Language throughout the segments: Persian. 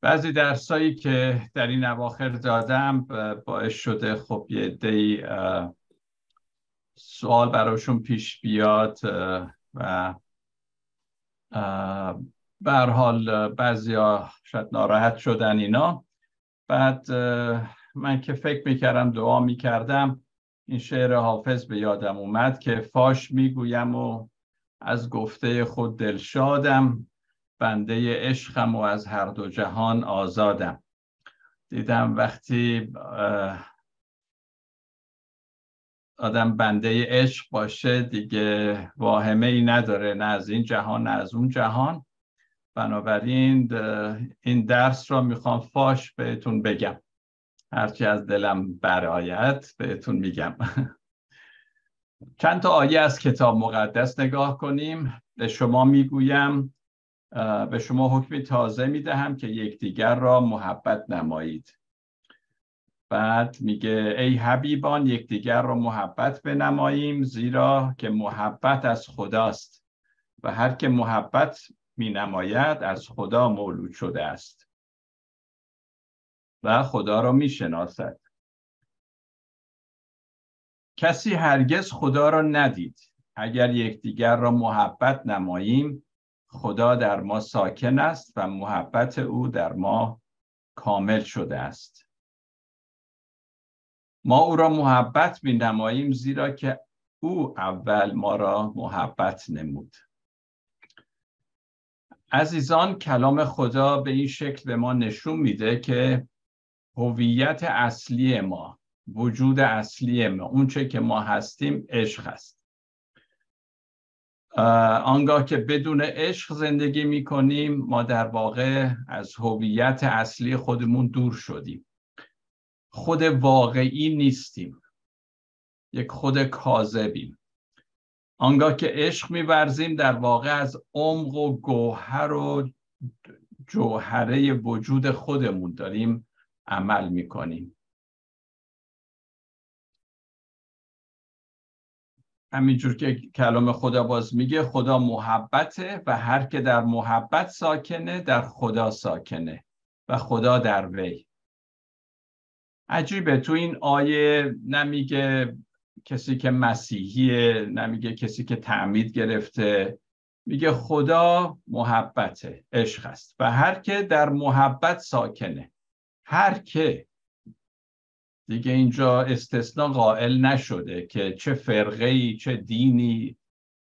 بعضی درسایی که در این اواخر دادم باعث شده خب یه دی سوال براشون پیش بیاد و بر حال بعضیا شاید ناراحت شدن اینا. بعد من که فکر می‌کردم دعا می‌کردم این شعر حافظ به یادم اومد که فاش می‌گویم و از گفته خود دلشادم. بنده عشقم و از هر دو جهان آزادم. دیدم وقتی آدم بنده عشق باشه دیگه واهمه ای نداره نه از این جهان نه از اون جهان. بنابراین این درس را می‌خوام فاش بهتون بگم. هرچی از دلم برایت بهتون میگم. چند تا آیه از کتاب مقدس نگاه کنیم. به شما می‌گویم به شما حکمی تازه می‌دهم که یکدیگر را محبت نمایید. بعد میگه ای حبیبان یکدیگر را محبت بنماییم زیرا که محبت از خداست و هر که محبت می نماید از خدا مولود شده است. و خدا را می شناسد کسی هرگز خدا را ندید. اگر یکدیگر را محبت نماییم خدا در ما ساکن است و محبت او در ما کامل شده است. ما او را محبت می نماییم زیرا که او اول ما را محبت نمود. عزیزان کلام خدا به این شکل به ما نشون میده که هویت اصلی ما وجود اصلی ما اونچه که ما هستیم عشق است. آنگاه که بدون عشق زندگی می‌کنیم ما در واقع از هویت اصلی خودمون دور شدیم. خود واقعی نیستیم. یک خود کاذبیم. آنگاه که عشق میورزیم در واقع از عمق و گوهر و جوهره وجود خودمون داریم عمل می‌کنیم. همینجور که کلام خدا باز میگه خدا محبته و هر که در محبت ساکنه در خدا ساکنه و خدا در وی. عجیبه. تو این آیه نمیگه کسی که مسیحیه نمیگه کسی که تعمید گرفته. میگه خدا محبته عشق است و هر که در محبت ساکنه هر که دیگه اینجا استثنا قائل نشده که چه فرقه ای چه دینی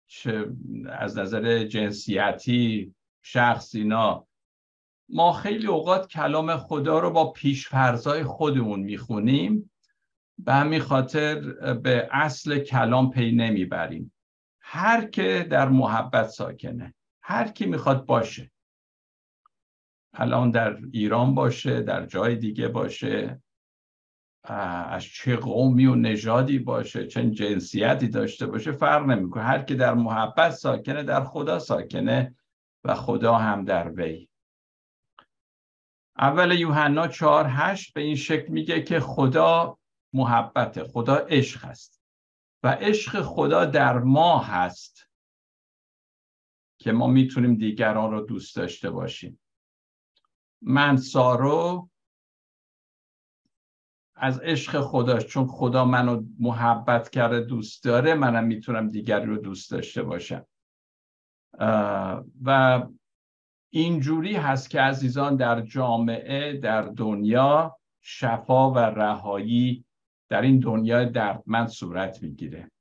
چه از نظر جنسیتی شخص اینا. ما خیلی اوقات کلام خدا رو با پیشفرزای خودمون می‌خونیم به همین خاطر به اصل کلام پی نمی‌بریم. هر که در محبت ساکنه هر کی می‌خواد باشه. الان در ایران باشه در جای دیگه باشه. از چه قومی و نژادی باشه چه جنسیتی داشته باشه فرق نمی‌کنه. هر کی در محبت ساکنه در خدا ساکنه و خدا هم در وی. اول یوحنا 4 8 به این شکل میگه که خدا محبت خدا عشق است و عشق خدا در ما هست که ما می‌تونیم دیگران رو دوست داشته باشیم. من سارو از عشق خداش چون خدا منو محبت کرده دوست داره منم می‌تونم دیگری رو دوست داشته باشم. و اینجوری هست که عزیزان در جامعه در دنیا شفا و رهایی در این دنیا دردمند صورت می‌گیره.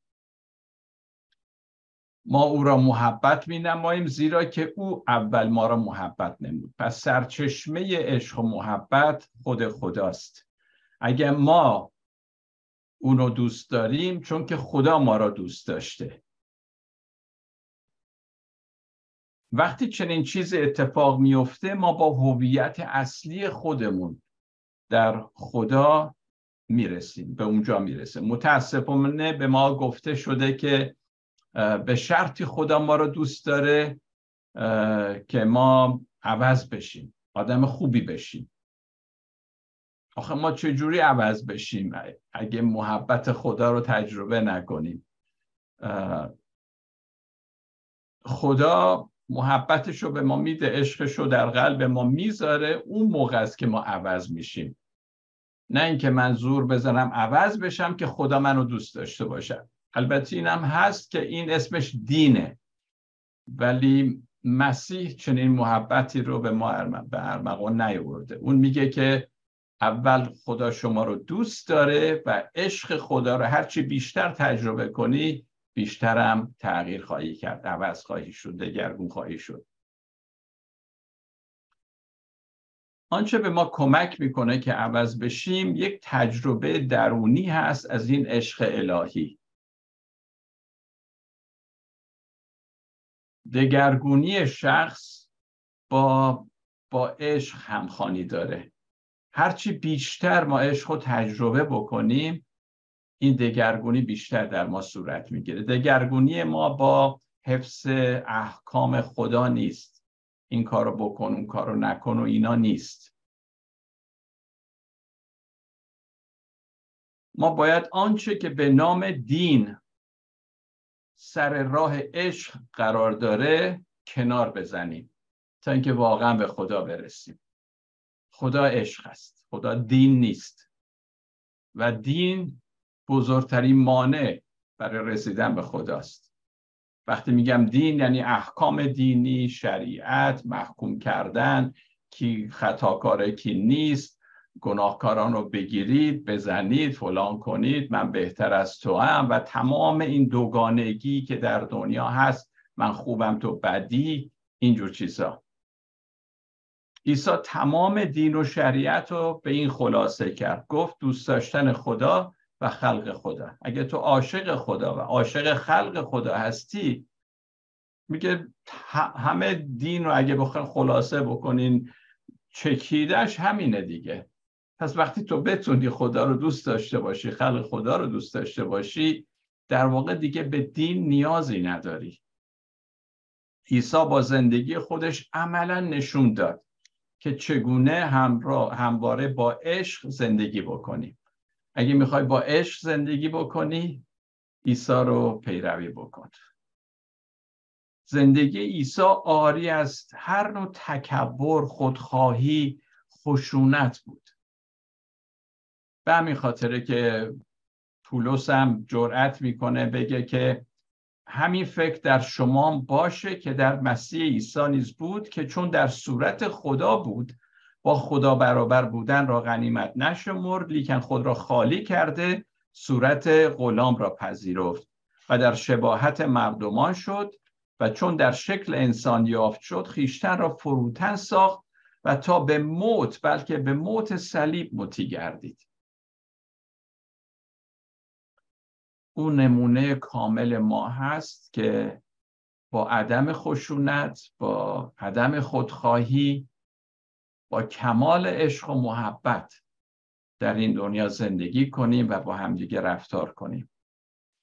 ما او را محبت می نماییم زیرا که او اول ما را محبت نمود. پس سرچشمه عشق و محبت خود خداست. اگر ما اونو دوست داریم چون که خدا ما را دوست داشته. وقتی چنین چیز اتفاق میفته ما با هویت اصلی خودمون در خدا می‌رسیم به اونجا می‌رسیم. متاسفانه به ما گفته شده که به شرطی خدا ما رو دوست داره که ما عوض بشیم آدم خوبی بشیم. آخه ما چجوری عوض بشیم؟ اگه محبت خدا رو تجربه نکنیم. خدا محبتش رو به ما میده عشقش رو در قلب ما می‌ذاره اون موقع است که ما عوض میشیم. نه اینکه من زور بزنم عوض بشم که خدا منو دوست داشته باشد البته اینم هست که این اسمش دینه. ولی مسیح چنین محبتی رو به ما به ارمغان نیورده. اون میگه که اول خدا شما رو دوست داره و عشق خدا رو هرچی بیشتر تجربه کنی بیشترم تغییر خواهی کرد. عوض خواهی شد دگرگون خواهی شد. آنچه به ما کمک می‌کنه که عوض بشیم یک تجربه درونی هست از این عشق الهی. دگرگونی شخص با با عشق همخانی داره. هرچی بیشتر ما عشق رو تجربه بکنیم این دگرگونی بیشتر در ما صورت می‌گیره. دگرگونی ما با حفظ احکام خدا نیست. این کارو بکن اون کارو نکن و اینا نیست. ما باید آنچه که به نام دین سر راه عشق قرار داره کنار بزنیم تا اینکه واقعا به خدا برسیم. خدا عشق است. خدا دین نیست. و دین بزرگترین مانع برای رسیدن به خداست. وقتی میگم دین یعنی احکام دینی شریعت محکوم کردن کی خطاکاره کی نیست. گناهکاران رو بگیرید بزنید فلان کنید من بهتر از تو هم و تمام این دوگانگی که در دنیا هست من خوبم تو بدی اینجور چیزا. عیسی تمام دین و شریعت رو به این خلاصه کرد. گفت دوست داشتن خدا و خلق خدا. اگه تو عاشق خدا و عاشق خلق خدا هستی میگه همه دین رو اگه بخواین خلاصه بکنین چکیدش همینه دیگه. پس وقتی تو بتونی خدا رو دوست داشته باشی خلق خدا رو دوست داشته باشی در واقع دیگه به دین نیازی نداری. عیسی با زندگی خودش عملا نشون داد. که چگونه همراه همواره با عشق زندگی بکنی. اگه می‌خوای با عشق زندگی بکنی عیسی رو پیروی بکن. زندگی عیسی آری از هر نوع تکبر خودخواهی خشونت بود. به همین خاطره که پولس هم جرأت می‌کنه بگه که همین فکر در شما باشه که در مسیح عیسی نیز بود که چون در صورت خدا بود با خدا برابر بودن را غنیمت نشمرد لیکن خود را خالی کرده صورت غلام را پذیرفت و در شباهت مردمان شد و چون در شکل انسان یافت شد خیشتن را فروتن ساخت و تا به موت بلکه به موت صلیب متی گردید. او نمونه کامل ما هست که با عدم خشونت با عدم خودخواهی با کمال عشق و محبت در این دنیا زندگی کنیم و با همدیگه رفتار کنیم.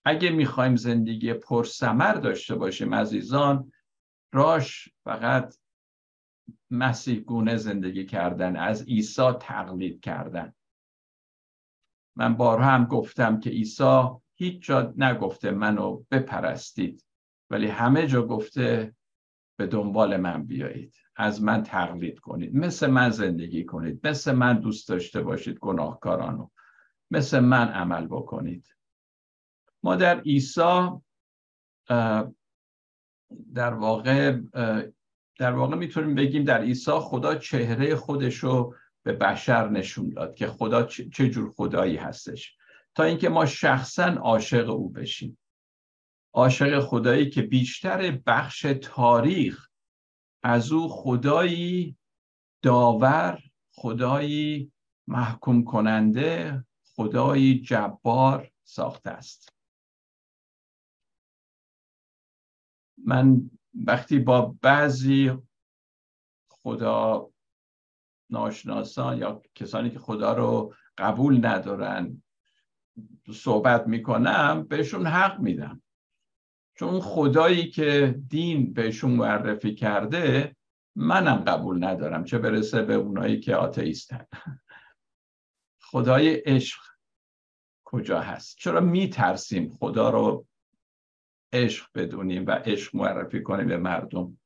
اگه می‌خوایم زندگی پرسمر داشته باشیم عزیزان راش فقط مسیح گونه زندگی کردن از عیسی تقلید کردن. من بارها هم گفتم که عیسی هیچ جا نگفته منو بپرستید ولی همه جا گفته به دنبال من بیایید. از من تقلید کنید. مثل من زندگی کنید. مثل من دوست داشته باشید گناهکارانو. مثل من عمل بکنید. ما در عیسی در واقع در واقع می‌تونیم بگیم در عیسی خدا چهره خودش رو به بشر نشون داد که خدا چه جور خدایی هستش. تا اینکه ما شخصا عاشق او بشیم. عاشق خدایی که بیشتر بخش تاریخ از او خدایی داور خدایی محکوم کننده خدایی جبار ساخته است. من وقتی با بعضی خدا ناشناسان یا کسانی که خدا رو قبول ندارن صحبت می‌کنم بهشون حق میدم. چون خدایی که دین بهشون معرفی کرده منم قبول ندارم چه برسه به اونایی که آتئیستن. خدای عشق کجا هست؟ چرا میترسیم خدا رو عشق بدونیم و عشق معرفی کنیم به مردم؟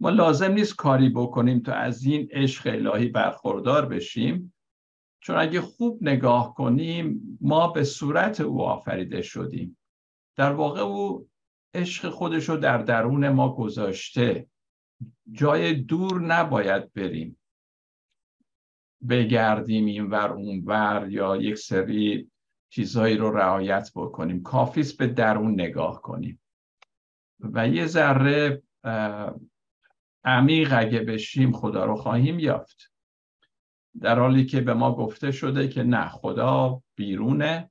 ما لازم نیست کاری بکنیم تا از این عشق الهی برخوردار بشیم. چون اگه خوب نگاه کنیم ما به صورت او آفریده شدیم. در واقع او عشق خودش رو در درون ما گذاشته. جای دور نباید بریم. بگردیم این ور اون ور یا یک سری چیزهایی رو رعایت بکنیم. کافیست به درون نگاه کنیم. و یه ذره عمیق اگه بشیم خدا رو خواهیم یافت. در حالی که به ما گفته شده که نه خدا بیرونه.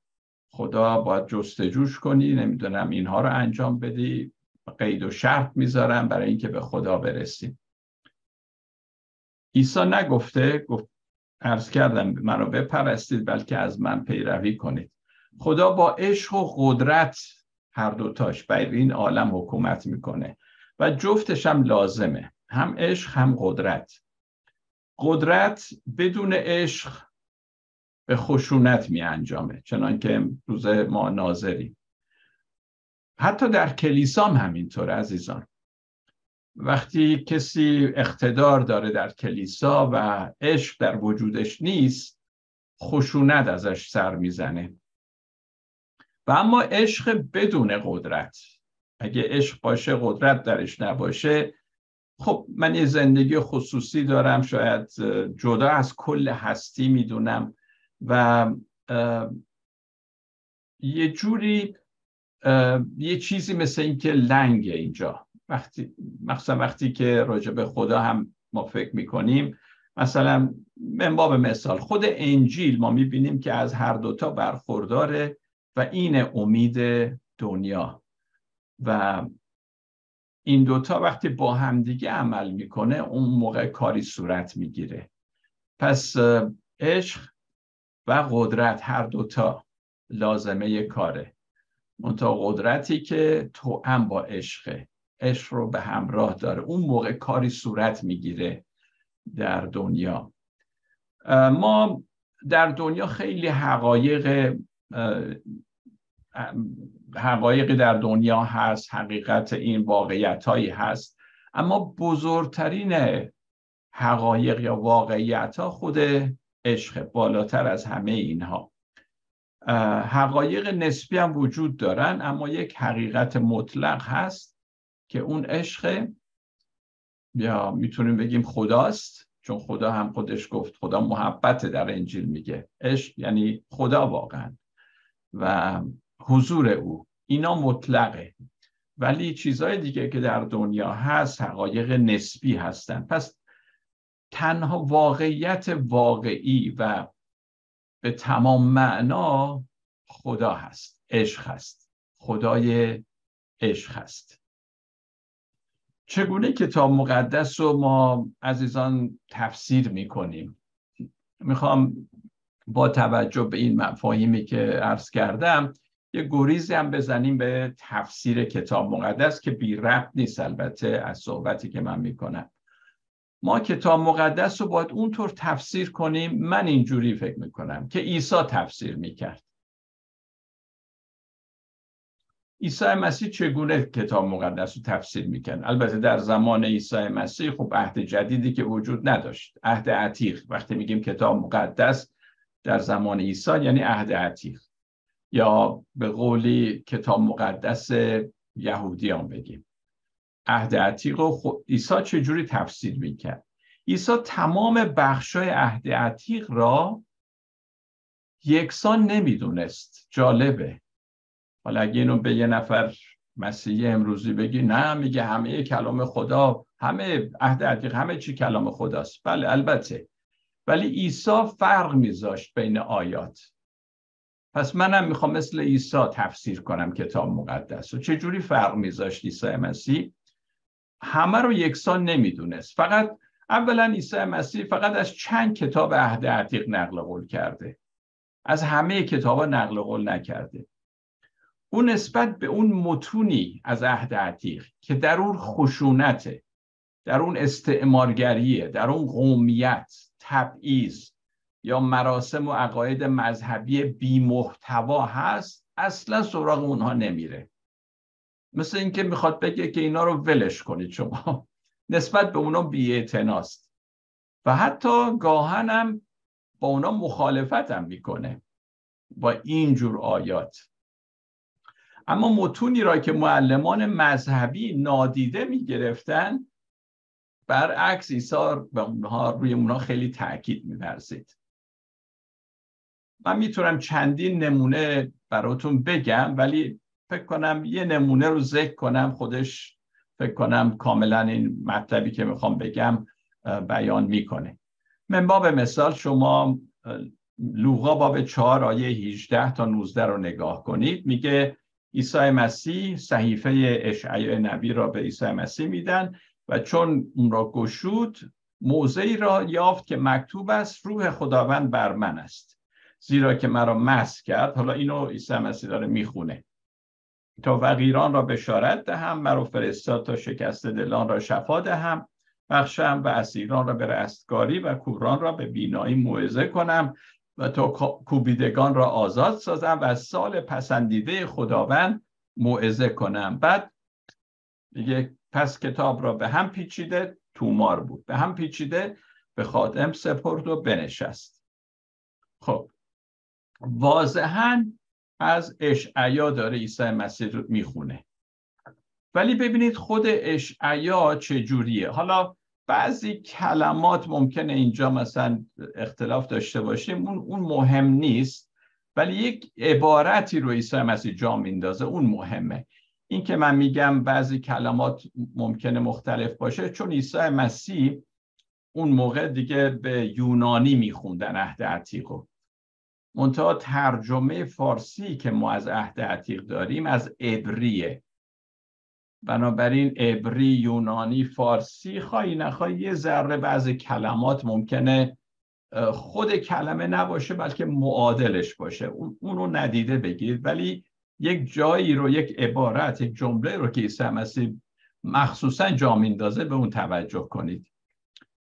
خدا باید جستجوش کنی نمی‌دونم اینها رو انجام بدی. قید و شرط می‌ذارم برای اینکه به خدا برسیم. عیسی نگفته گفت عرض کردم منو بپرستید بلکه از من پیروی کنید. خدا با عشق و قدرت هر دوتاش بر این عالم حکومت می‌کنه. و جفتش هم لازمه. هم عشق هم قدرت. قدرت بدون عشق به خشونت می انجامه چنان که امروز ما ناظریم. حتی در کلیسام همینطور عزیزان. وقتی کسی اقتدار داره در کلیسا و عشق در وجودش نیست خشونت ازش سر می‌زنه. و اما عشق بدون قدرت. اگه عشق باشه قدرت درش نباشه خب من یه زندگی خصوصی دارم شاید جدا از کل هستی می‌دونم و یه جوری یه چیزی مثل اینکه لنگ اینجا. وقتی مخصوصا وقتی که راجع به خدا هم ما فکر می‌کنیم مثلا من باب مثال خود انجیل ما می‌بینیم که از هر دوتا برخورداره و این امید دنیا. و این دوتا وقتی با همدیگه عمل می‌کنه اون موقع کاری صورت می‌گیره. پس عشق و قدرت هر دوتا لازمه کاره. منتها قدرتی که تو هم با عشقه. عشق رو به همراه داره. اون موقع کاری صورت می‌گیره در دنیا. ما در دنیا خیلی حقایق حقایقی در دنیا هست حقیقت این واقعیت هایی هست. اما بزرگترین حقایق یا واقعیت ها خود عشق بالاتر از همه اینها. حقایق نسبی هم وجود دارن اما یک حقیقت مطلق هست که اون عشق یا می‌تونیم بگیم خداست چون خدا هم خودش گفت خدا محبت در انجیل میگه. عشق یعنی خدا واقعا. و حضور او. اینا مطلقه. ولی چیزهای دیگه که در دنیا هست حقایق نسبی هستن. پس تنها واقعیت واقعی و به تمام معنا خدا هست. عشق هست. خدای عشق هست. چگونه کتاب مقدس رو ما عزیزان تفسیر می‌کنیم؟ می‌خوام با توجه به این مفاهیمی که عرض کردم یه گریزی هم بزنیم به تفسیر کتاب مقدس که بی ربط نیست البته از صحبتی که من می‌کنم. ما کتاب مقدس رو باید اونطور تفسیر کنیم من اینجوری فکر می‌کنم که عیسی تفسیر می‌کرد. عیسی مسیح چگونه کتاب مقدس رو تفسیر می‌کرد؟ البته در زمان عیسی مسیح خب عهد جدیدی که وجود نداشت. عهد عتیق. وقتی میگیم کتاب مقدس در زمان عیسی یعنی عهد عتیق. یا به قولی کتاب مقدس یهودیان بگیم. عهد عتیق و عیسی چجوری تفسیر می‌کرد؟ عیسی تمام بخشای عهد عتیق را یکسان نمی‌دونست. جالبه. حالا اگه اینو به یه نفر مسیحی امروزی بگی نه میگه همه کلام خدا همه عهد عتیق همه چی کلام خداست. بله البته. ولی عیسی فرق میذاشت بین آیات. پس منم می‌خوام مثل عیسی تفسیر کنم کتاب مقدس و چجوری فرق میذاشت عیسی مسیح؟ همه رو یکسان نمی‌دونست. فقط اولا عیسی مسیح فقط از چند کتاب عهد عتیق نقل قول کرده. از همه کتاب نقل قول نکرده. اون نسبت به اون متونی از عهد عتیق که در اون خشونته در اون استعمارگریه در اون قومیت تبعیض یا مراسم و عقاید مذهبی بی محتوا هست اصلا سراغ اونها نمیره. مثل اینکه می‌خواد بگه که اینا رو ولش کنید شما. نسبت به اونا بیاعتناست. و حتی گاهنم با اونا مخالفت هم می‌کنه. با اینجور آیات. اما متونی را که معلمان مذهبی نادیده می‌گرفتن برعکس عیسی به اونها روی اونها خیلی تاکید میورزید. من می‌تونم چندین نمونه براتون بگم ولی فکر کنم یه نمونه رو ذکر کنم. خودش فکر کنم کاملا این مطلبی که می‌خوام بگم بیان می‌کنه. من باب مثال شما لوقا باب 4 آیه 18 تا 19 رو نگاه کنید. میگه عیسی مسیح صحیفه اشعیا نبی را به عیسی مسیح میدن و چون اون را گشود موضعی را یافت که مکتوب است روح خداوند بر من است. زیرا که مرا مس کرد حالا اینو عیسی مسیح داره می‌خونه. تا وغیران را بشارت دهم مرا فرستاد تا شکست دلان را شفا دهم بخشم و اسیران را به رستگاری و کوران را به بینایی موعظه کنم و تا کوبیدگان را آزاد سازم و از سال پسندیده خداوند موعظه کنم. بعد میگه پس کتاب را به هم پیچیده تومار بود. به هم پیچیده به خادم سپرد و بنشست. خب واضحا از اشعیا داره عیسی مسیح رو می‌خونه. ولی ببینید خود اشعیا چجوریه. حالا بعضی کلمات ممکنه اینجا مثلا اختلاف داشته باشیم. اون, اون مهم نیست ولی یک عبارتی رو عیسی مسیح جا میندازه اون مهمه. این که من میگم بعضی کلمات ممکنه مختلف باشه چون عیسی مسیح اون موقع دیگه به یونانی میخوندن عهد عتیقو منتها ترجمه فارسی که ما از عهد عتیق داریم از عبریه. بنابراین عبری یونانی فارسی خواهی نخواهی یه ذره بعضی کلمات ممکنه خود کلمه نباشه بلکه معادلش باشه. اون رو ندیده بگید ولی یک جایی رو یک عبارت یک جمله رو که عیسی مسیح مخصوصا جا میندازه به اون توجه کنید.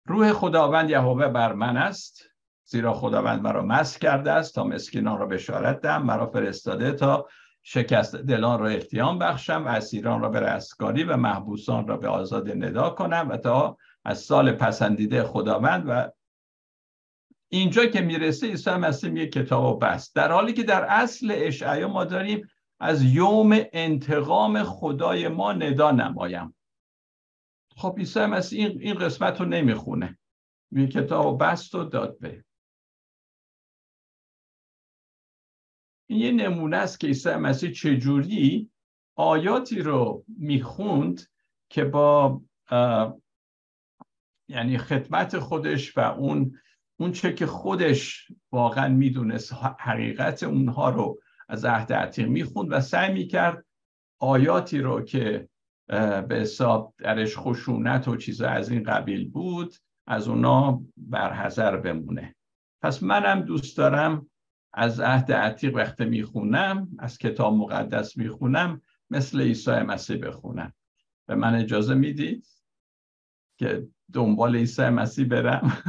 روح خداوند یهوه بر من است. زیرا خداوند مرا مس کرده است تا مسکینان را بشارت دهم مرا فرستاده تا شکست دلان را احتیام بخشم و اسیران را به رستگاری و محبوسان را به آزاد ندا کنم و تا از سال پسندیده خداوند و اینجا که می‌رسه عیسی مسیح یک کتاب و بست در حالی که در اصل اشعیا ما داریم از یوم انتقام خدای ما ندا نمایم. خب عیسی مسیح این قسمت رو نمی‌خونه. این کتاب و بست و داد به. این یه نمونه است که عیسی مسیح چجوری آیاتی رو می‌خوند که با یعنی خدمت خودش و اون اون چه که خودش واقعا می‌دونست حقیقت اونها رو از عهد عتیق می‌خوند و سعی می‌کرد آیاتی رو که به حساب درش خشونت و چیزا از این قبیل بود از اونا برحضر بمونه. پس منم دوست دارم از عهد عتیق وقتی می‌خونم از کتاب مقدس می‌خونم مثل عیسی مسیح بخونم. به من اجازه می‌دید که دنبال عیسی مسیح برم؟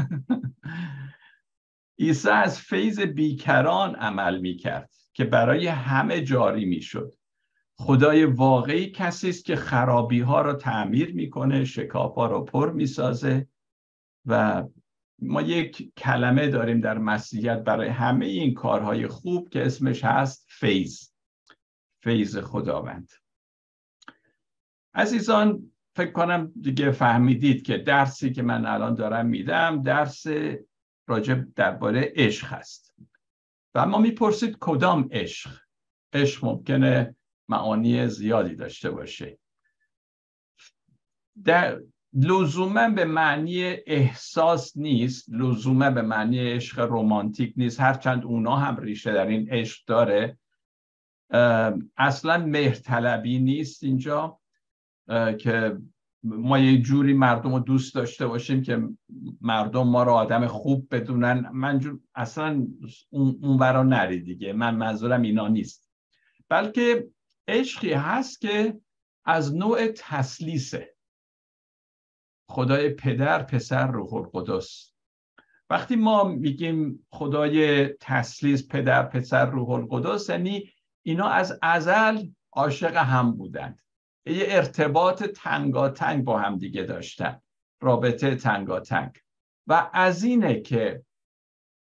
عیسی از فیض بیکران عمل می‌کرد که برای همه جاری می‌شد. خدای واقعی کسی است که خرابی ها را تعمیر می‌کنه شکاف ها را پر می‌سازه و ما یک کلمه داریم در مسیحیت برای همه این کارهای خوب که اسمش هست فیض. فیض خداوند. عزیزان فکر کنم دیگه فهمیدید که درسی که من الان دارم میدم درس راجب درباره عشق هست و ما می‌پرسید کدام عشق؟ عشق ممکنه معانی زیادی داشته باشه. در لزوما به معنی احساس نیست لزوما به معنی عشق رومانتیک نیست. هرچند اونا هم ریشه در این عشق داره. اصلا مهرطلبی نیست اینجا. که ما یه جوری مردم رو دوست داشته باشیم که مردم ما رو آدم خوب بدونن. من اصلا اون, اون نری دیگه. من منظورم اینا نیست. بلکه عشقی هست که از نوع تسلیسه. خدای پدر پسر روح القدس وقتی ما میگیم خدای تسلیس پدر پسر روح القدس یعنی اینا از ازل عاشق هم بودند. یه ارتباط تنگاتنگ با هم دیگه داشتن. رابطه تنگاتنگ. و از اینه که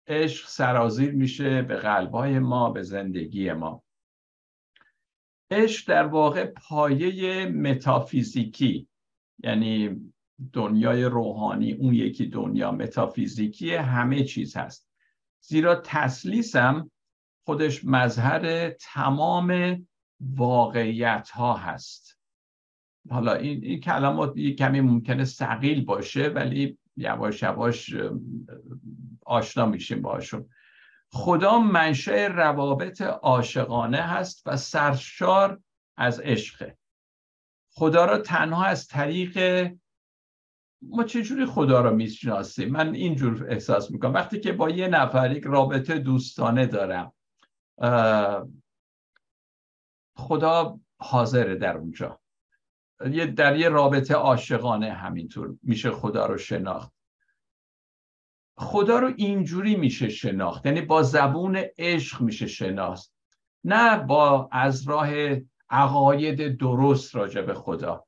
عشق سرازیر میشه به قلبهای ما به زندگی ما. عشق در واقع پایه متافیزیکی یعنی دنیای روحانی اون یکی دنیا متافیزیکی همه چیز هست. زیرا تسلیس هم خودش مظهر تمام واقعیت ها هست. حالا این, این کلمات کمی ممکنه سقیل باشه ولی یواش یواش آشنا میشیم باشون خدا منشه روابط عاشقانه هست و سرشار از عشقه. خدا را تنها از طریق ما چجوری خدا را می‌شناسیم؟ من اینجور احساس می‌کنم. وقتی که با یه نفر یک رابطه دوستانه دارم خدا حاضره در اونجا. در یه رابطه عاشقانه همینطور میشه خدا رو شناخت. خدا رو اینجوری میشه شناخت. یعنی با زبون عشق میشه شناخت. نه با از راه عقاید درست راجع به خدا.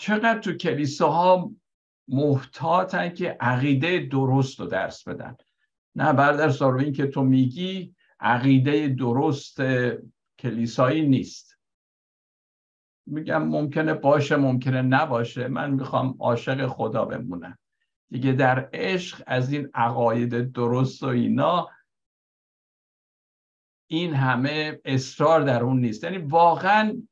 چقدر تو کلیساها محتاطن که عقیده درست رو درس بدن. نه بردر سارو این که تو میگی عقیده درست کلیسایی نیست. میگم ممکنه باشه ممکنه نباشه. من می‌خوام عاشق خدا بمونم. دیگه در عشق از این عقاید درست و اینا این همه اصرار در اون نیست. یعنی واقعا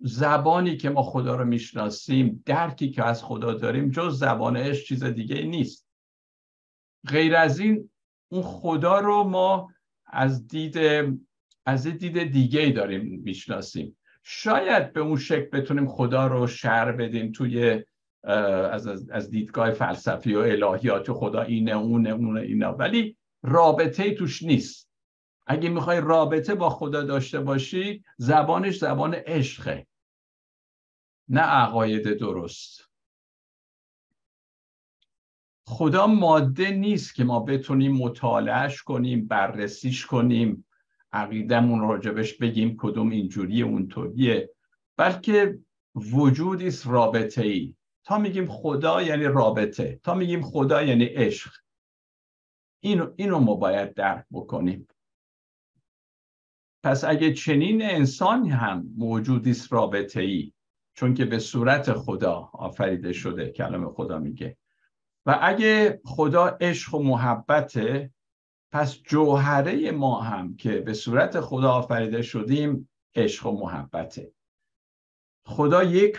زبانی که ما خدا رو می‌شناسیم درکی که از خدا داریم جز زبان عشق چیز دیگه نیست. غیر از این اون خدا رو ما از دید از دید دیگه داریم می‌شناسیم. شاید به اون شکل بتونیم خدا رو شر بدیم توی از, از دیدگاه فلسفی و الهیات خدا اینه اونه اونه اینا. ولی رابطه توش نیست. اگه می‌خوای رابطه با خدا داشته باشی زبانش زبان عشقه نه عقاید درست. خدا ماده نیست که ما بتونیم مطالعهش کنیم بررسیش کنیم عقیدمون راجبش بگیم کدوم اینجوری اونطوریه. بلکه وجودی است رابطه ای تا میگیم خدا یعنی رابطه تا میگیم خدا یعنی عشق. اینو, اینو ما باید درک بکنیم. پس اگه چنین انسانی هم موجودی است رابطه ای چون که به صورت خدا آفریده شده کلام خدا میگه. و اگه خدا عشق و محبته پس جوهره ما هم که به صورت خدا آفریده شدیم عشق و محبته. خدا یک,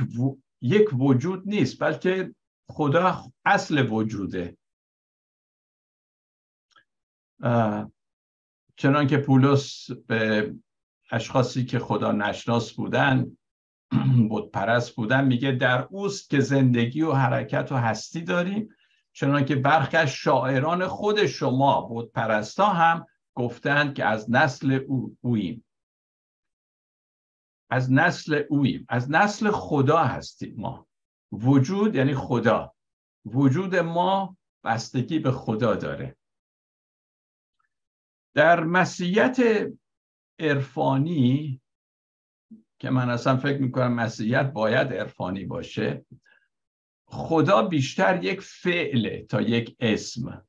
یک وجود نیست بلکه خدا اصل وجوده. چنان که پولس به اشخاصی که خدا نشناس بودن بود پرست بودن میگه در اوست که زندگی و حرکت و هستی داریم. چنان که برخی از شاعران خود شما بود پرستا هم گفتند که از نسل او اویم از نسل اویم از نسل خدا هستیم ما. وجود یعنی خدا. وجود ما بستگی به خدا داره. در مسیحیت عرفانی که من اصلا فکر می‌کنم مسیحیت باید عرفانی باشه خدا بیشتر یک فعله تا یک اسم.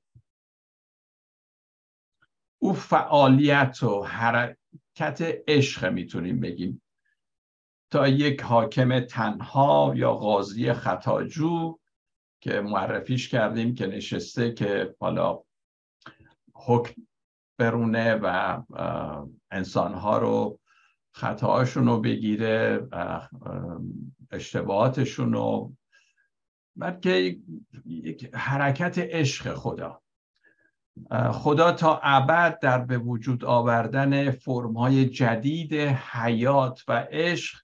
او فعالیت و حرکت عشق می‌تونیم بگیم. تا یک حاکم تنها یا قاضی خطاجو که معرفیش کردیم که نشسته که حالا حکم برونه و انسانها رو خطاهاشون رو بگیره و اشتباهاتشون رو. بلکه یک حرکت عشق خدا. خدا تا ابد در به وجود آوردن فرمهای جدید حیات و عشق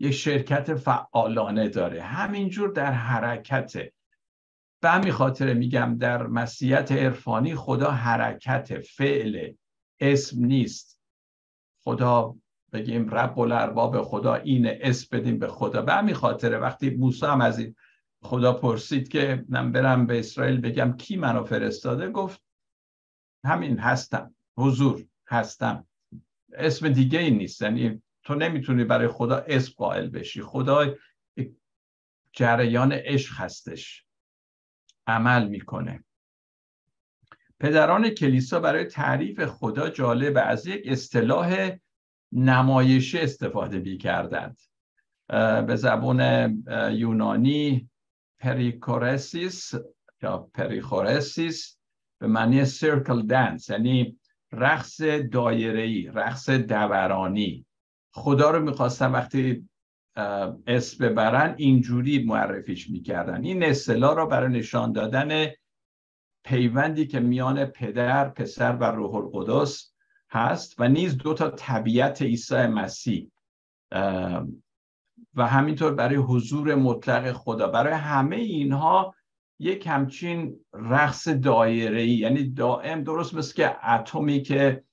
یک شرکت فعالانه داره. همینجور در حرکته به همین خاطر میگم در مسیحیت عرفانی خدا حرکت فعل اسم نیست. خدا بگیم رب الارباب خدا اینه اسم بدیم به خدا. به همین خاطر وقتی موسی هم از این خدا پرسید که من برم به اسرائیل بگم کی منو فرستاده گفت همین هستم حضور هستم. اسم دیگه ای نیست. یعنی تو نمی‌تونی برای خدا اسم قائل بشی. خدا جریان عشق هستش. عمل می‌کنه. پدران کلیسا برای تعریف خدا جالب از یک اصطلاح نمایشی استفاده می کردند به زبون یونانی پریکورسیس یا پریخورسیس به معنی سرکل دنس یعنی رقص دایره‌ای رقص دورانی. خدا رو می‌خواستن وقتی اسم ببرن اینجوری معرفیش می‌کردن. این اصطلاح رو برای نشان دادن پیوندی که میان پدر پسر و روح القدس هست و نیز دو تا طبیعت عیسی مسیح. و همینطور برای حضور مطلق خدا. برای همه اینها یک همچین رقص دایره یعنی دائم درست مثل که اتمی که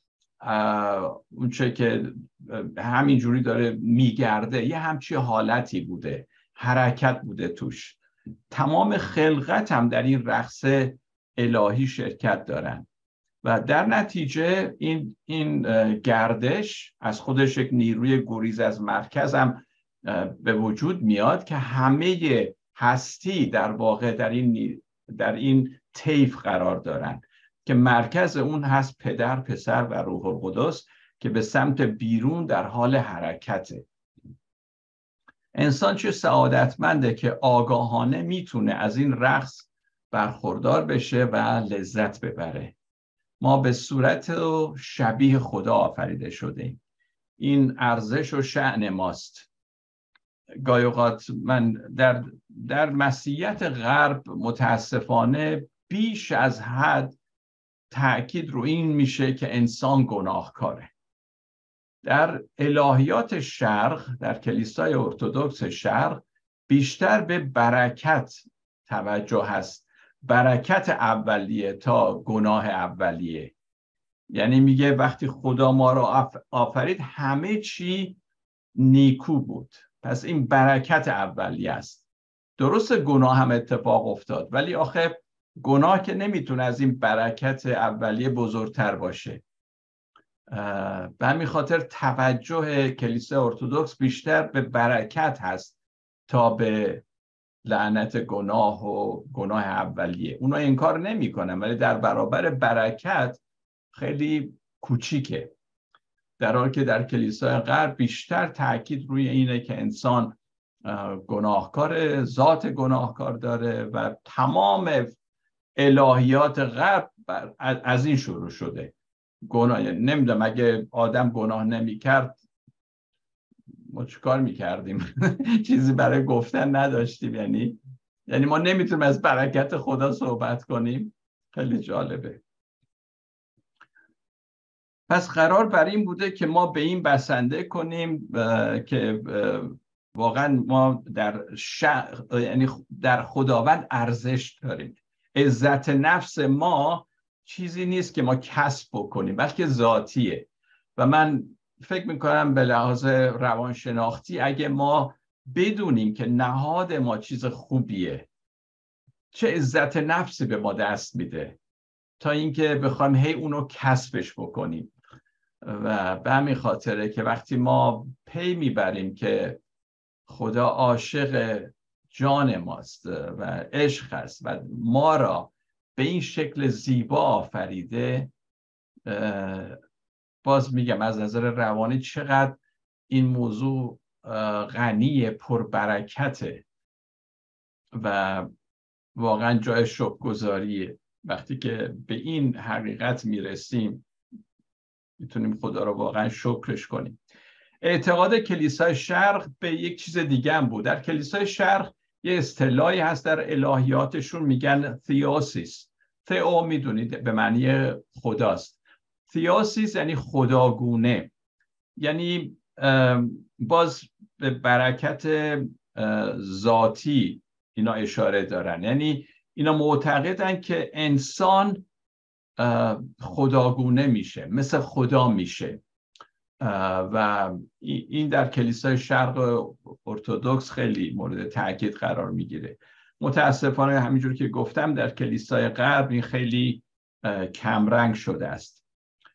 اونچه که همینجوری داره میگرده یه همچی حالتی بوده حرکت بوده توش. تمام خلقت هم در این رقص الهی شرکت دارن. و در نتیجه این, این گردش از خودش یک نیروی گریز از مرکز هم به وجود میاد که همه هستی در واقع در این در این طیف قرار دارن. که مرکز اون هست پدر پسر و روح القدس که به سمت بیرون در حال حرکته. انسان چه سعادتمنده که آگاهانه می‌تونه از این رقص برخوردار بشه و لذت ببره. ما به صورت شبیه خدا آفریده شده این ارزش و شعن ماست. گایوقات من در, در مسیحیت غرب متاسفانه بیش از حد تاکید رو این میشه که انسان گناهکاره. در الهیات شرق در کلیسای ارتودکس شرق بیشتر به برکت توجه هست. برکت اولیه تا گناه اولیه. یعنی میگه وقتی خدا ما رو آفرید همه چی نیکو بود. پس این برکت اولیه است. درست گناه هم اتفاق افتاد ولی آخه گناه که نمی‌تونه از این برکت اولیه بزرگتر باشه. به همین خاطر توجه کلیسای ارتودکس بیشتر به برکت هست تا به لعنت گناه و گناه اولیه. اونا این کار نمی‌کنن ولی در برابر برکت خیلی کوچیکه. در حالی که در کلیسای غرب بیشتر تاکید روی اینه که انسان گناهکار ذات گناهکار داره و تمام الهیات غرب از این شروع شده. گناه نمی‌دونم اگه آدم گناه نمی‌کرد ما چیکار می‌کردیم؟ چیزی برای گفتن نداشتیم یعنی یعنی ما نمی‌تونیم از برکت خدا صحبت کنیم. خیلی جالبه. پس قرار بر این بوده که ما به این بسنده کنیم که واقعا ما در یعنی در خداوند ارزش داریم. عزت نفس ما چیزی نیست که ما کسب بکنیم بلکه ذاتیه. و من فکر می‌کنم به لحاظ روانشناختی اگه ما بدونیم که نهاد ما چیز خوبیه چه عزت نفسی به ما دست میده تا اینکه بخوایم هی اونو کسبش بکنیم. و به همین خاطره که وقتی ما پی می‌بریم که خدا عاشق جان ماست و عشق است و ما را به این شکل زیبا آفریده باز میگم از نظر روانی چقدر این موضوع غنی پربرکته و واقعا جای گذاریه وقتی که به این حقیقت می‌رسیم می‌تونیم خدا رو واقعا شکرش کنیم. اعتقاد کلیسای شرق به یک چیز دیگه هم بود. در کلیسای شرق یه اصطلاحی هست در الهیاتشون میگن تیوسیس تئو می‌دونید به معنی خداست. تیوسیس یعنی خداگونه. یعنی باز به برکت ذاتی اینا اشاره دارن. یعنی اینا معتقدن که انسان خداگونه میشه مثل خدا میشه. و این در کلیسای شرق ارتودکس خیلی مورد تاکید قرار می‌گیره. متاسفانه همینجور که گفتم در کلیسای غرب این خیلی کمرنگ شده است.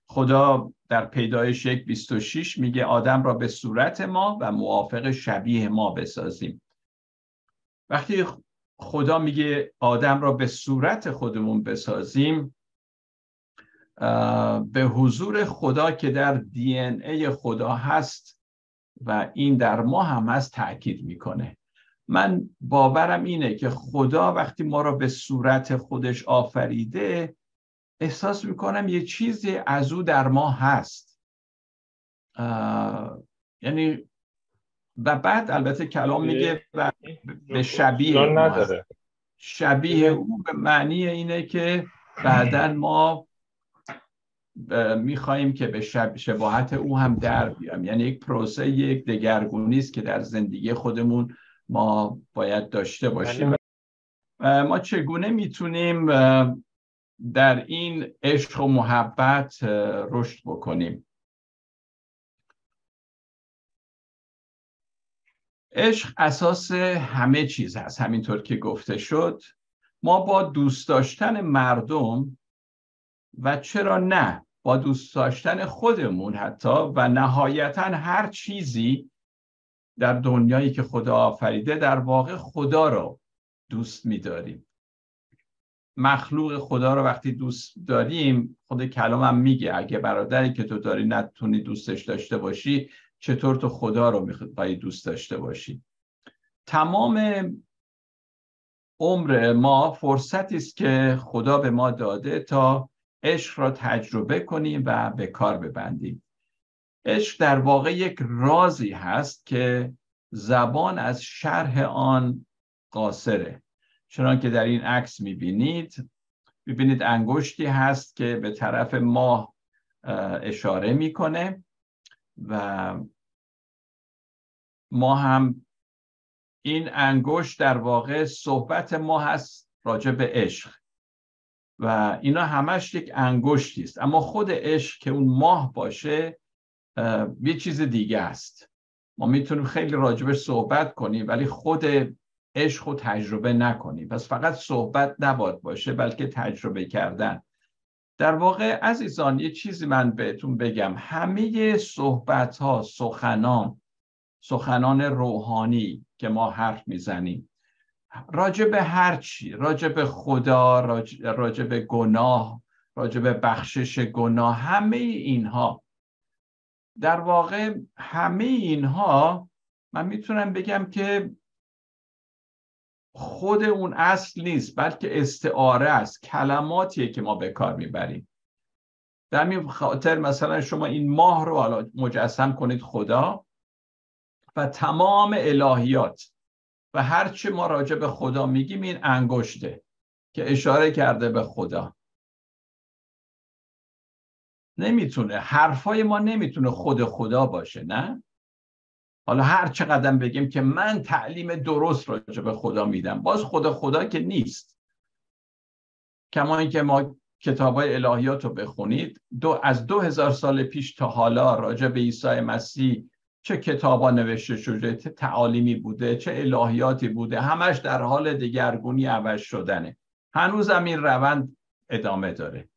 خدا در پیدایش یک 26 میگه آدم را به صورت ما و موافق شبیه ما بسازیم. وقتی خدا میگه آدم را به صورت خودمون بسازیم به حضور خدا که در دی ای خدا هست و این در ما هم هست تاکید می‌کنه. من باورم اینه که خدا وقتی ما را به صورت خودش آفریده احساس می‌کنم یه چیزی از او در ما هست. یعنی و بعد البته کلام میگه و به شبیه نداره. شبیه او به معنی اینه که بعدا ما میخواییم که به شب شباهت او هم در بیام یعنی یک پروسه یک دگرگونی است که در زندگی خودمون ما باید داشته باشیم. ما چگونه می‌تونیم در این عشق و محبت رشد بکنیم؟ عشق اساس همه چیز هست. همینطور که گفته شد ما با دوست داشتن مردم و چرا نه؟ با دوست داشتن خودمون حتی و نهایتا هر چیزی در دنیایی که خدا آفریده در واقع خدا رو دوست میداریم. مخلوق خدا رو وقتی دوست داریم خود کلامم میگه اگه برادری که تو داری نتونی دوستش داشته باشی چطور تو خدا رو می‌خوای دوست داشته باشی؟ تمام عمر ما فرصتی است که خدا به ما داده تا عشق را تجربه کنیم و به کار ببندیم. عشق در واقع یک رازی هست که زبان از شرح آن قاصره. چنان که در این عکس می‌بینید می‌بینید انگشتی هست که به طرف ماه اشاره می‌کنه و ما هم این انگشت در واقع صحبت ما هست راجع به عشق. و اینا همش یک انگشتی است. اما خود عشق که اون ماه باشه یه چیز دیگه است. ما می‌تونیم خیلی راجبش صحبت کنیم ولی خود عشق رو تجربه نکنیم پس فقط صحبت نباد باشه بلکه تجربه کردن. در واقع عزیزان یه چیزی من بهتون بگم. همه صحبت ها سخنان سخنان روحانی که ما حرف می‌زنیم. راجع به هر چی راجع به خدا راجع به گناه راجع بخشش گناه همه اینها. در واقع همه اینها من می‌تونم بگم که خود اون اصل نیست بلکه استعاره است کلماتیه که ما به کار می‌بریم. در این خاطر مثلا شما این ماه رو حالا مجسم کنید خدا و تمام الهیات. و هرچه ما راجع به خدا میگیم این انگشته که اشاره کرده به خدا. نمی‌تونه حرفای ما نمی‌تونه خود خدا باشه نه؟ حالا هر چقدر بگیم که من تعلیم درست راجع به خدا میدم باز خود خدا که نیست. کما اینکه ما کتاب های الهیات رو بخونید دو از دو هزار سال پیش تا حالا راجع به عیسی مسیح چه کتابا نوشته شده چه تعالیمی بوده چه الهیاتی بوده همش در حال دگرگونی عوض شدنه. هنوز هم این روند ادامه داره.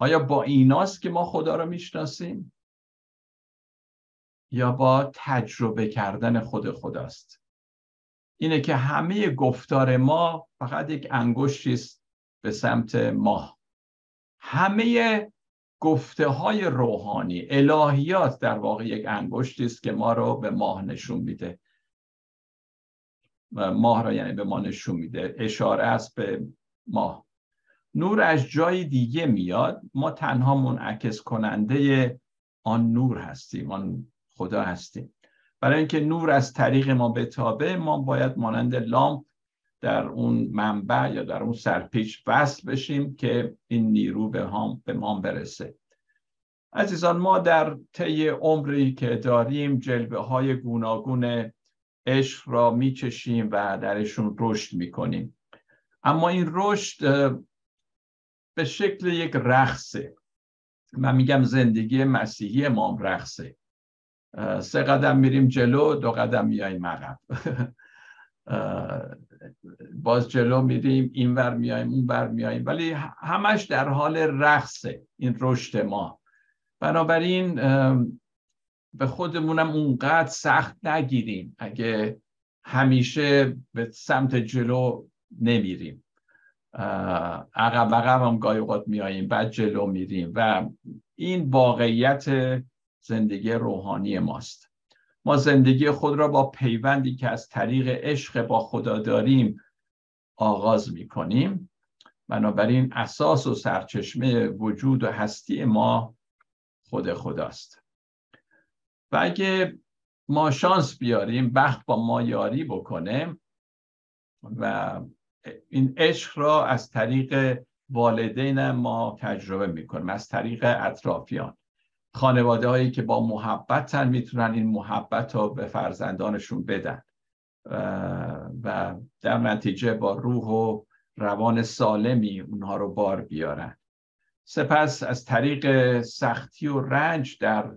آیا با ایناست که ما خدا رو می‌شناسیم؟ یا با تجربه کردن خود خداست؟ اینه که همه گفتار ما فقط یک انگشتی است به سمت ماه. همه گفته های روحانی الهیات در واقع یک انگشتی است که ما رو به ماه نشون میده. ماه را یعنی به ما نشون میده. اشاره است به ماه. نور از جای دیگه میاد. ما تنها منعکس کننده آن نور هستیم آن خدا هستیم. برای اینکه نور از طریق ما بتابه ما باید مانند لامپ در اون منبع یا در اون سرپیچ وصل بشیم که این نیرو به, هم به ما برسه. عزیزان ما در طی عمری که داریم جلوه های گوناگون عشق را میچشیم و درشون رشد می‌کنیم. اما این رشد به شکل یک رقصه. من میگم زندگی مسیحی ما رقصه. سه قدم میریم جلو دو قدم میاییم عقب. باز جلو میریم این ور میایم اون ور میایم ولی همش در حال رقصه این رشد ما. بنابراین به خودمونم اونقدر سخت نگیریم اگه همیشه به سمت جلو نمیریم. عقب عقب هم گاهی اوقات میاییم بعد جلو میریم و این واقعیت زندگی روحانی ماست. ما زندگی خود را با پیوندی که از طریق عشق با خدا داریم آغاز می‌کنیم. بنابراین اساس و سرچشمه وجود و هستی ما خود خداست. و اگه ما شانس بیاریم بخت با ما یاری بکنه و این عشق را از طریق والدین ما تجربه می‌کنیم از طریق اطرافیان. خانواده هایی که با محبتن می‌تونن این محبت رو به فرزندانشون بدن. و در نتیجه با روح و روان سالمی اونها رو بار بیارن. سپس از طریق سختی و رنج در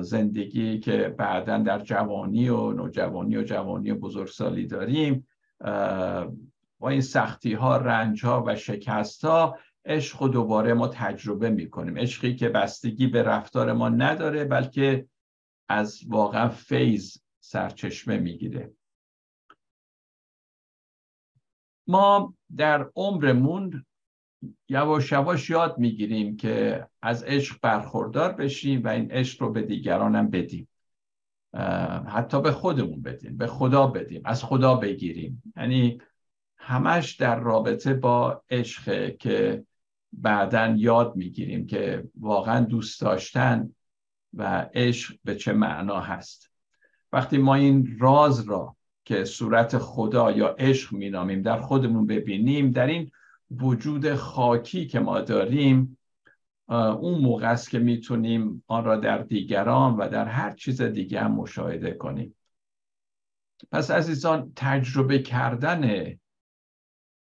زندگی که بعدا در جوانی و نوجوانی و جوانی و بزرگسالی داریم با این سختی ها رنج ها و شکست ها عشق و دوباره ما تجربه می‌کنیم. عشقی که بستگی به رفتار ما نداره بلکه از واقعا فیض سرچشمه می‌گیره. ما در عمرمون یواش یواش یاد می‌گیریم که از عشق برخوردار بشیم و این عشق رو به دیگرانم بدیم. حتی به خودمون بدیم به خدا بدیم از خدا بگیریم. یعنی همش در رابطه با عشق که بعدا یاد می‌گیریم که واقعا دوست داشتن و عشق به چه معنا هست. وقتی ما این راز را که صورت خدا یا عشق مینامیم در خودمون ببینیم در این وجود خاکی که ما داریم اون موقع است که می‌تونیم آن را در دیگران و در هر چیز دیگه هم مشاهده کنیم. پس عزیزان تجربه کردن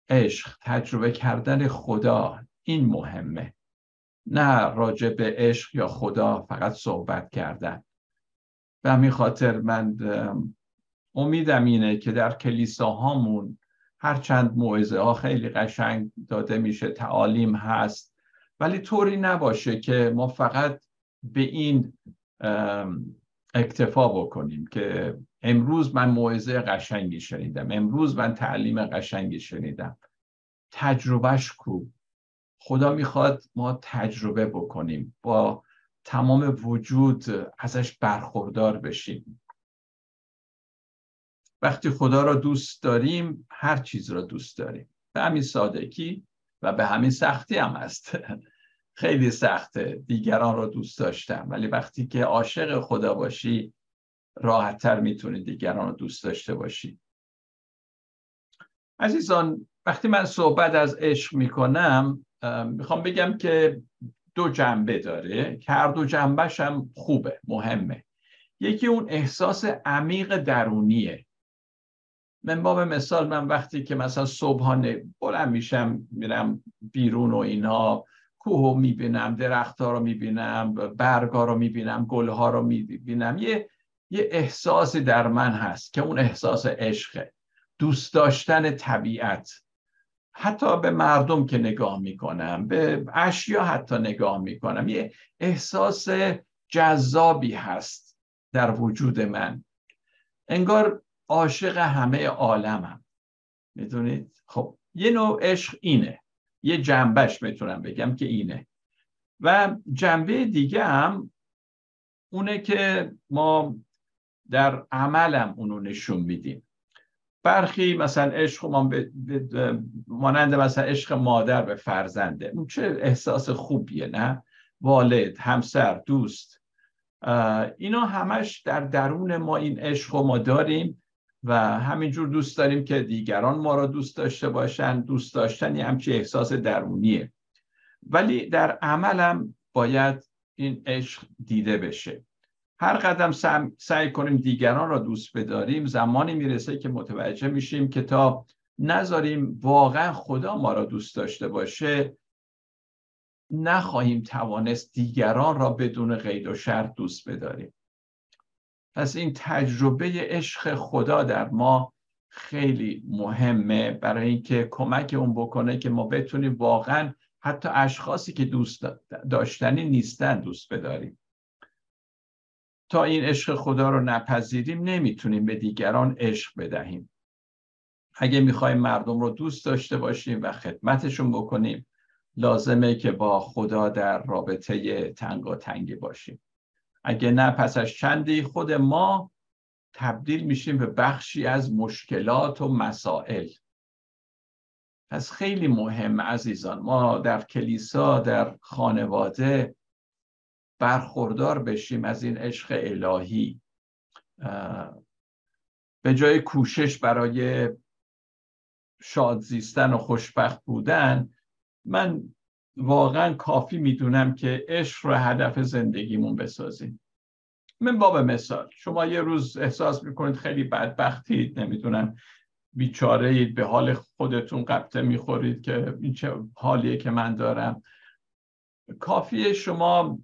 عشق تجربه کردن خدا این مهمه. نه راجع به عشق یا خدا فقط صحبت کردن. به همین خاطر من امیدم اینه که در کلیساهامون هرچند موعظه ها خیلی قشنگ داده میشه تعالیم هست. ولی طوری نباشه که ما فقط به این اکتفا بکنیم که امروز من موعظه قشنگی شنیدم امروز من تعلیم قشنگی شنیدم. تجربهش کو خدا می‌خواد ما تجربه بکنیم با تمام وجود ازش برخوردار بشیم. وقتی خدا را دوست داریم هر چیز را دوست داریم. به همین سادگی و به همین سختی هم هست. خیلی سخته دیگران را دوست داشتم ولی وقتی که عاشق خدا باشی راحتتر می‌تونی دیگران رو دوست داشته باشی. عزیزان وقتی من صحبت از عشق می‌کنم می‌خوام بگم که دو جنبه داره که هر دو جنبهش هم خوبه مهمه. یکی اون احساس عمیق درونیه. من با مثال من وقتی که مثلا صبحانه بلند میشم میرم بیرون و اینا کوه رو می‌بینم درختها رو می‌بینم برگا رو می‌بینم گلها رو می‌بینم یه یه احساسی در من هست که اون احساس عشقه. دوست داشتن طبیعت. حتی به مردم که نگاه می‌کنم به اشیا حتی نگاه می‌کنم یه احساس جذابی هست در وجود من. انگار عاشق همه عالمم. می‌دونید؟ خب یه نوع عشق اینه. یه جنبش می‌تونم بگم که اینه. و جنبه دیگه هم اونه که ما در عملم اونو نشون میدیم. برخی مثلا عشق ما مانند مثلا عشق مادر به فرزنده. اون چه احساس خوبیه نه؟ والد همسر دوست. اینا همش در درون ما این عشق ما داریم و همینجور دوست داریم که دیگران ما را دوست داشته باشن. دوست داشتن یه همچی احساس درونیه. ولی در عملم باید این عشق دیده بشه. هر قدم سعی کنیم دیگران را دوست بداریم زمانی می‌رسه که متوجه میشیم که تا نذاریم واقعا خدا ما را دوست داشته باشه نخواهیم توانست دیگران را بدون قید و شرط دوست بداریم. پس این تجربه عشق خدا در ما خیلی مهمه. برای اینکه کمک اون بکنه که ما بتونیم واقعا حتی اشخاصی که دوست داشتنی نیستن دوست بداریم. تا این عشق خدا رو نپذیریم نمی‌تونیم به دیگران عشق بدهیم. اگه می‌خوایم مردم رو دوست داشته باشیم و خدمتشون بکنیم لازمه که با خدا در رابطه تنگ تنگی باشیم. اگه نه پس از چندی خود ما تبدیل میشیم به بخشی از مشکلات و مسائل. پس خیلی مهم عزیزان ما در کلیسا در خانواده برخوردار بشیم از این عشق الهی. به جای کوشش برای شاد زیستن و خوشبخت بودن من واقعا کافی می‌دونم که عشق رو هدف زندگیمون بسازیم. من باب مثال شما یه روز احساس می‌کنید خیلی بدبختید نمی‌دونم بیچاره اید به حال خودتون قبطه می‌خورید که این چه حالیه که من دارم. کافیه شما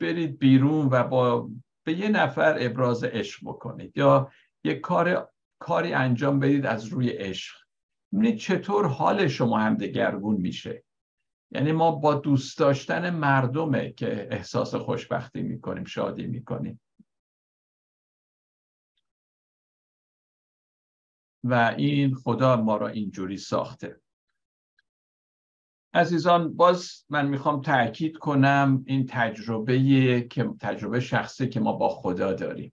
برید بیرون و با به یه نفر ابراز عشق بکنید یا یه کار کاری انجام بدید از روی عشق. ببینید چطور حال شما هم دگرگون میشه. یعنی ما با دوست داشتن مردمه که احساس خوشبختی می‌کنیم شادی می‌کنیم. و این خدا ما را اینجوری ساخته. عزیزان باز من می‌خوام تاکید کنم این تجربه که تجربه شخصی که ما با خدا داریم.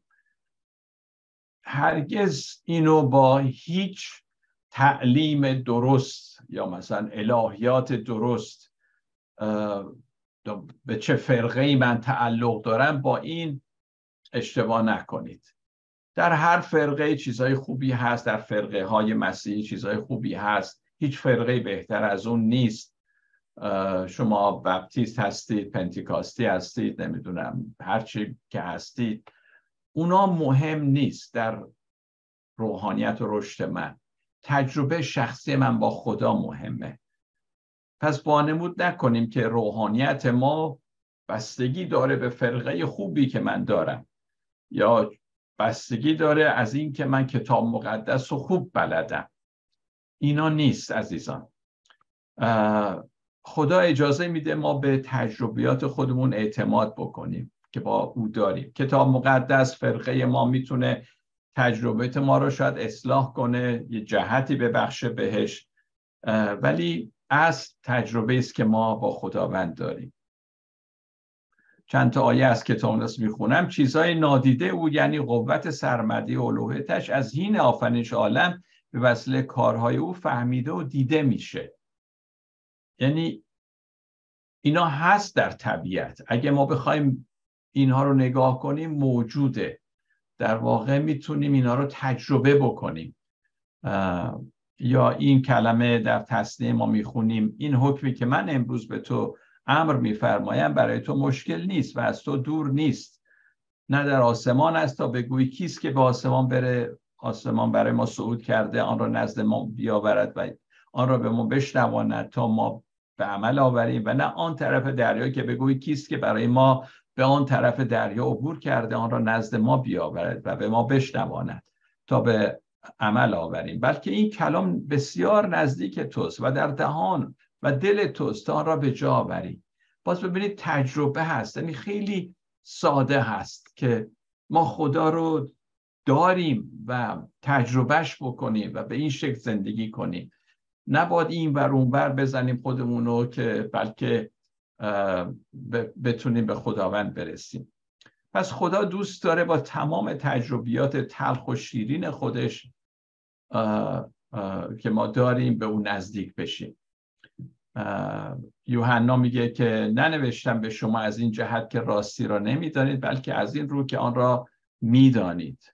هرگز اینو با هیچ تعلیم درست یا مثلا الهیات درست به چه فرقه ای من تعلق دارم با این اشتباه نکنید. در هر فرقه چیزهای خوبی هست در فرقه های مسیحی چیزهای خوبی هست. هیچ فرقه بهتر از اون نیست. شما بپتیست هستید پنتیکاستی هستید نمی‌دونم هرچی که هستید اونا مهم نیست در روحانیت و رشد من. تجربه شخصی من با خدا مهمه. پس بانمود نکنیم که روحانیت ما بستگی داره به فرقه خوبی که من دارم یا بستگی داره از این که من کتاب مقدس و خوب بلدم. اینا نیست عزیزان. خدا اجازه میده ما به تجربیات خودمون اعتماد بکنیم که با او داریم. کتاب مقدس فرقه ما می‌تونه تجربیات ما رو شاید اصلاح کنه یه جهتی ببخشه بهش ولی از تجربه است که ما با خداوند داریم. چند تا آیه از کتاب می‌خونم. چیزهای نادیده او یعنی قوت سرمدی و الوهیتش از هین آفرینش عالم به وسیله کارهای او فهمیده و دیده میشه. یعنی اینا هست در طبیعت. اگه ما بخوایم اینها رو نگاه کنیم موجوده. در واقع می‌تونیم اینا رو تجربه بکنیم. یا این کلمه در تصنیه ما می‌خونیم. این حکمی که من امروز به تو امر میفرمایم برای تو مشکل نیست و از تو دور نیست. نه در آسمان است تا بگویی کیست که به آسمان بره. آسمان برای ما صعود کرده آن را نزد ما بیاورد و آن را به ما بشنواند تا ما به عمل آوریم و نه آن طرف دریا که بگویی کیست که برای ما به آن طرف دریا عبور کرده آن را نزد ما بیاورد و به ما بشنواند تا به عمل آوریم. بلکه این کلام بسیار نزدیک توست و در دهان و دل توست آن را به جا آوری باز ببینید تجربه هست یعنی خیلی ساده هست که ما خدا رو داریم و تجربهش بکنیم و به این شکل زندگی کنیم. نباید این ور اون بر بزنیم خودمون رو که بلکه بتونیم به خداوند برسیم. پس خدا دوست داره با تمام تجربیات تلخ و شیرین خودش که ما داریم به اون نزدیک بشیم. یوحنا میگه که ننوشتم به شما از این جهت که راستی را نمی‌دانید بلکه از این رو که آن را می‌دانید.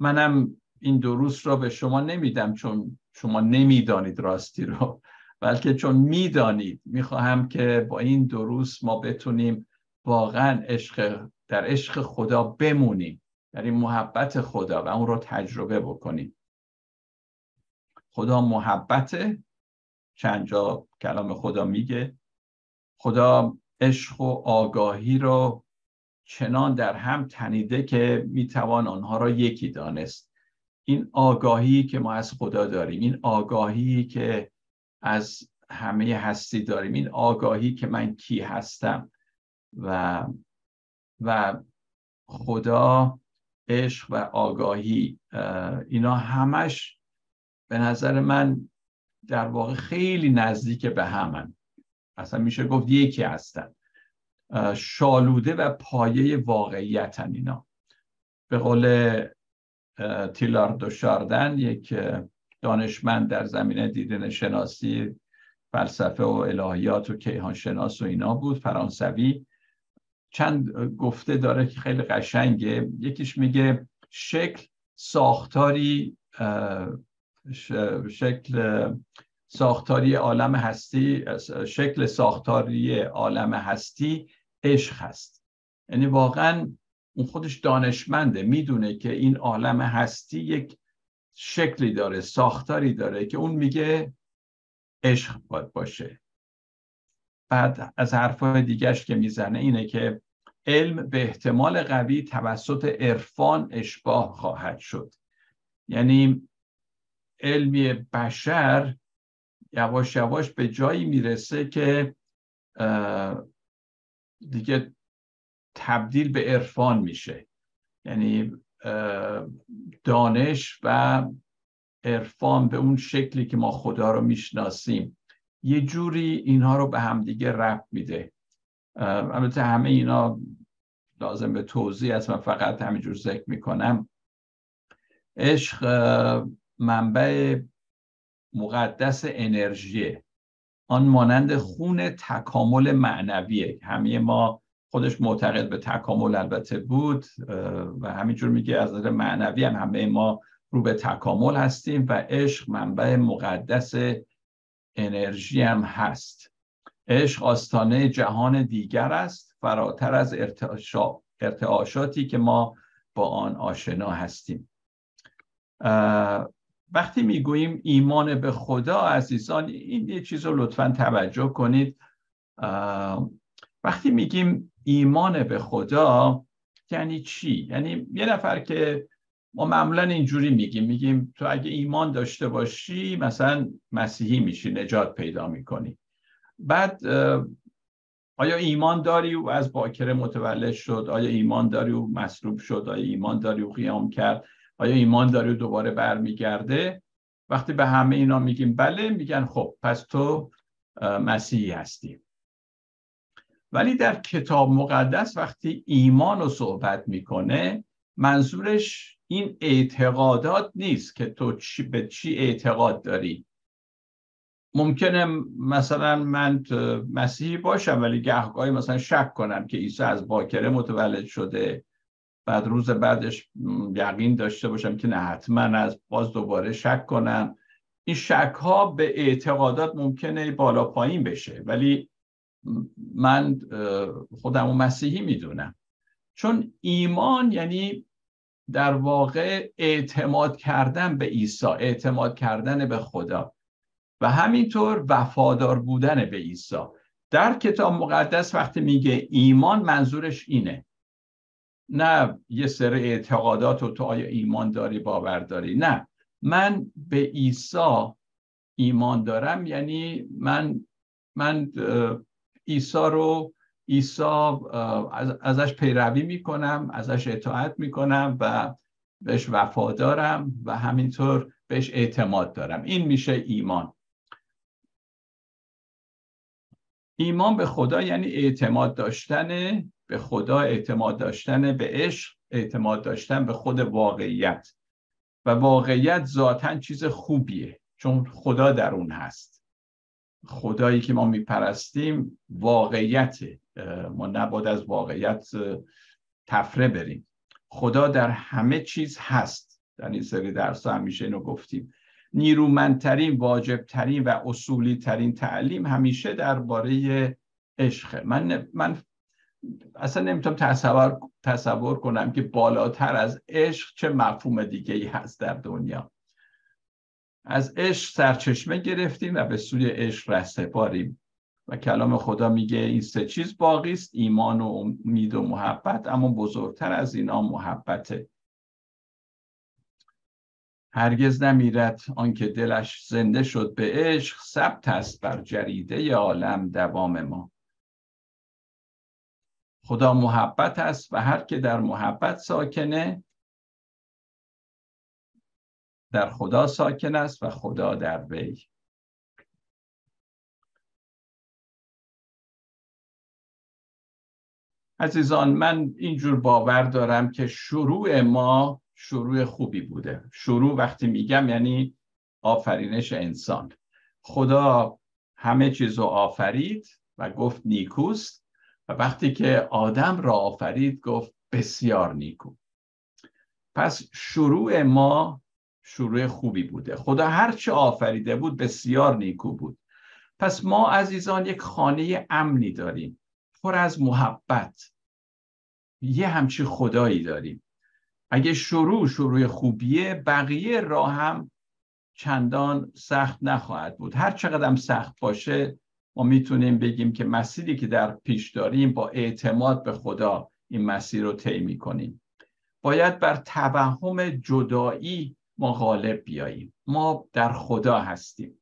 منم این دروس را به شما نمیدم چون شما نمی‌دانید راستی رو بلکه چون می‌دانید می‌خواهم که با این دروس ما بتونیم واقعا عشق در عشق خدا بمونیم در این محبت خدا و اون رو تجربه بکنیم. خدا محبت چند جا کلام خدا میگه خدا عشق و آگاهی رو چنان در هم تنیده که می‌توان آنها را یکی دانست. این آگاهی که ما از خدا داریم این آگاهی که از همه هستی داریم این آگاهی که من کی هستم و و خدا عشق و آگاهی اینا همش به نظر من در واقع خیلی نزدیک به همن. اصلا میشه گفت یکی هستن. شالوده و پایه واقعیتن اینا. به قول تیلاردو شاردن یک دانشمند در زمینه دیدن شناسی فلسفه و الهیات و کیهان شناس و اینا بود فرانسوی. چند گفته داره که خیلی قشنگه. یکیش میگه شکل ساختاری شکل ساختاری عالم هستی شکل ساختاری عالم هستی عشق هست. یعنی واقعا اون خودش دانشمنده می‌دونه که این عالم هستی یک شکلی داره ساختاری داره که اون میگه عشق باید باشه. بعد از حرفای دیگرش که می‌زنه اینه که علم به احتمال قوی توسط عرفان اشباه خواهد شد. یعنی علمی بشر یواش یواش به جایی می‌رسه که دیگه تبدیل به عرفان میشه. یعنی دانش و عرفان به اون شکلی که ما خدا رو می‌شناسیم. یه جوری اینها رو به همدیگه ربط میده. البته همه اینا لازم به توضیح است. من فقط همینجور ذکر می‌کنم. عشق منبع مقدس انرژی آن مانند خون تکامل معنویه. همه ما خودش معتقد به تکامل البته بود و همینجور میگه از نظر معنوی هم همه ما رو به تکامل هستیم و عشق منبع مقدس انرژی هم هست. عشق آستانه جهان دیگر است فراتر از ارتعاشاتی که ما با آن آشنا هستیم. وقتی می‌گوییم ایمان به خدا عزیزان این یه چیز رو لطفا توجه کنید. وقتی میگیم ایمان به خدا یعنی چی؟ یعنی یه نفر که ما معمولا اینجوری میگیم میگیم تو اگه ایمان داشته باشی مثلا مسیحی میشی نجات پیدا می‌کنی. بعد آیا ایمان داری و از باکره متولد شد؟ آیا ایمان داری و مصلوب شد؟ آیا ایمان داری و قیام کرد؟ آیا ایمان داری و دوباره برمیگرده؟ وقتی به همه اینا میگیم بله میگن خب پس تو مسیحی هستی. ولی در کتاب مقدس وقتی ایمان رو صحبت می‌کنه منظورش این اعتقادات نیست که تو چی به چی اعتقاد داری. ممکنه مثلا من مسیحی باشم ولی گهگاهی مثلا شک کنم که عیسی از باکره متولد شده. بعد روز بعدش یقین داشته باشم که نه حتما از باز دوباره شک کنم. این شک ها به اعتقادات ممکنه بالا پایین بشه. ولی من خودم مسیحی می‌دونم. چون ایمان یعنی در واقع اعتماد کردن به عیسی اعتماد کردن به خدا و همینطور وفادار بودن به عیسی. در کتاب مقدس وقتی میگه ایمان منظورش اینه. نه یه سر اعتقادات و تو آیا ایمان داری باور داری؟ نه. من به عیسی ایمان دارم یعنی من من عیسی رو عیسی ازش پیروی می‌کنم ازش اطاعت می‌کنم و بهش وفادارم و همینطور بهش اعتماد دارم. این میشه ایمان. ایمان به خدا یعنی اعتماد داشتن به خدا اعتماد داشتن به عشق اعتماد داشتن به خود واقعیت. و واقعیت ذاتا چیز خوبیه چون خدا در اون هست. خدایی که ما میپرستیم واقعیت ما نباید از واقعیت تفره بریم. خدا در همه چیز هست. در این سری درس همیشه اینو گفتیم. نیرومندترین واجبترین و اصولی ترین تعلیم همیشه درباره عشق. من من اصلا نمی‌تونم تصور تصور کنم که بالاتر از عشق چه مفهوم دیگه ای هست در دنیا. از عشق سرچشمه گرفتیم و به سوی عشق رسته باریم و کلام خدا میگه این سه چیز باقی است ایمان و امید و محبت اما بزرگتر از اینا محبته. هرگز نمیرد آنکه دلش زنده شد به عشق ثبت است بر جریده عالم دوام ما. خدا محبت است و هر که در محبت ساکنه در خدا ساکن است و خدا در وی. عزیزان من اینجور باور دارم که شروع ما شروع خوبی بوده. شروع وقتی میگم یعنی آفرینش انسان. خدا همه چیز رو آفرید و گفت نیکوست و وقتی که آدم را آفرید گفت بسیار نیکو. پس شروع ما شروع خوبی بوده. خدا هرچه آفریده بود بسیار نیکو بود. پس ما عزیزان یک خانه امنی داریم. پر از محبت. یه همچی خدایی داریم. اگه شروع شروع خوبیه بقیه راه هم چندان سخت نخواهد بود. هر چقدر سخت باشه ما می‌تونیم بگیم که مسیری که در پیش داریم با اعتماد به خدا این مسیر رو طی کنیم باید بر توهم جدایی ما غالب بیاییم. ما در خدا هستیم.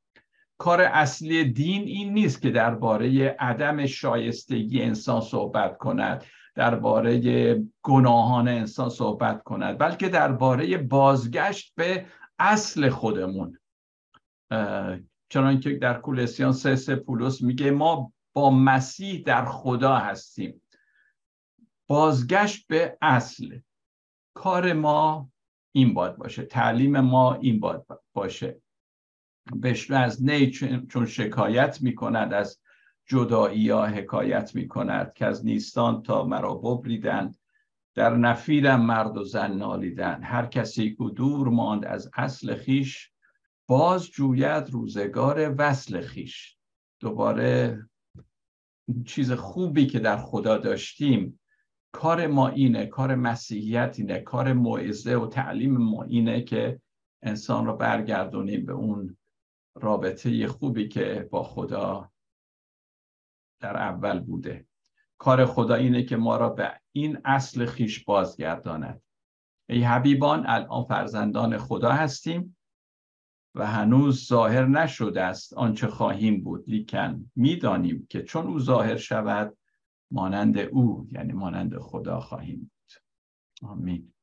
کار اصلی دین این نیست که درباره عدم شایستگی انسان صحبت کند درباره گناهان انسان صحبت کند بلکه درباره بازگشت به اصل خودمون. چنان که در کولسیان سه سه پولس میگه ما با مسیح در خدا هستیم. بازگشت به اصل. کار ما این باد باشه. تعلیم ما این باد باشه. بشنو از نی چون شکایت می‌کند از جدایی یا حکایت می‌کند که از نیستان تا مرا ببریدند در نفیرم مرد و زن نالیدن. هر کسی که دور ماند از اصل خیش باز جوید روزگار وصل خیش. دوباره چیز خوبی که در خدا داشتیم کار ما اینه کار مسیحیت اینه کار موعظه و تعلیم ما اینه که انسان رو برگردونیم به اون رابطه خوبی که با خدا در اول بوده. کار خدا اینه که ما را به این اصل خیش بازگرداند. ای حبیبان الان فرزندان خدا هستیم و هنوز ظاهر نشده است آنچه خواهیم بود. لیکن می‌دانیم که چون او ظاهر شود مانند او یعنی مانند خدا خواهیم بود. آمین.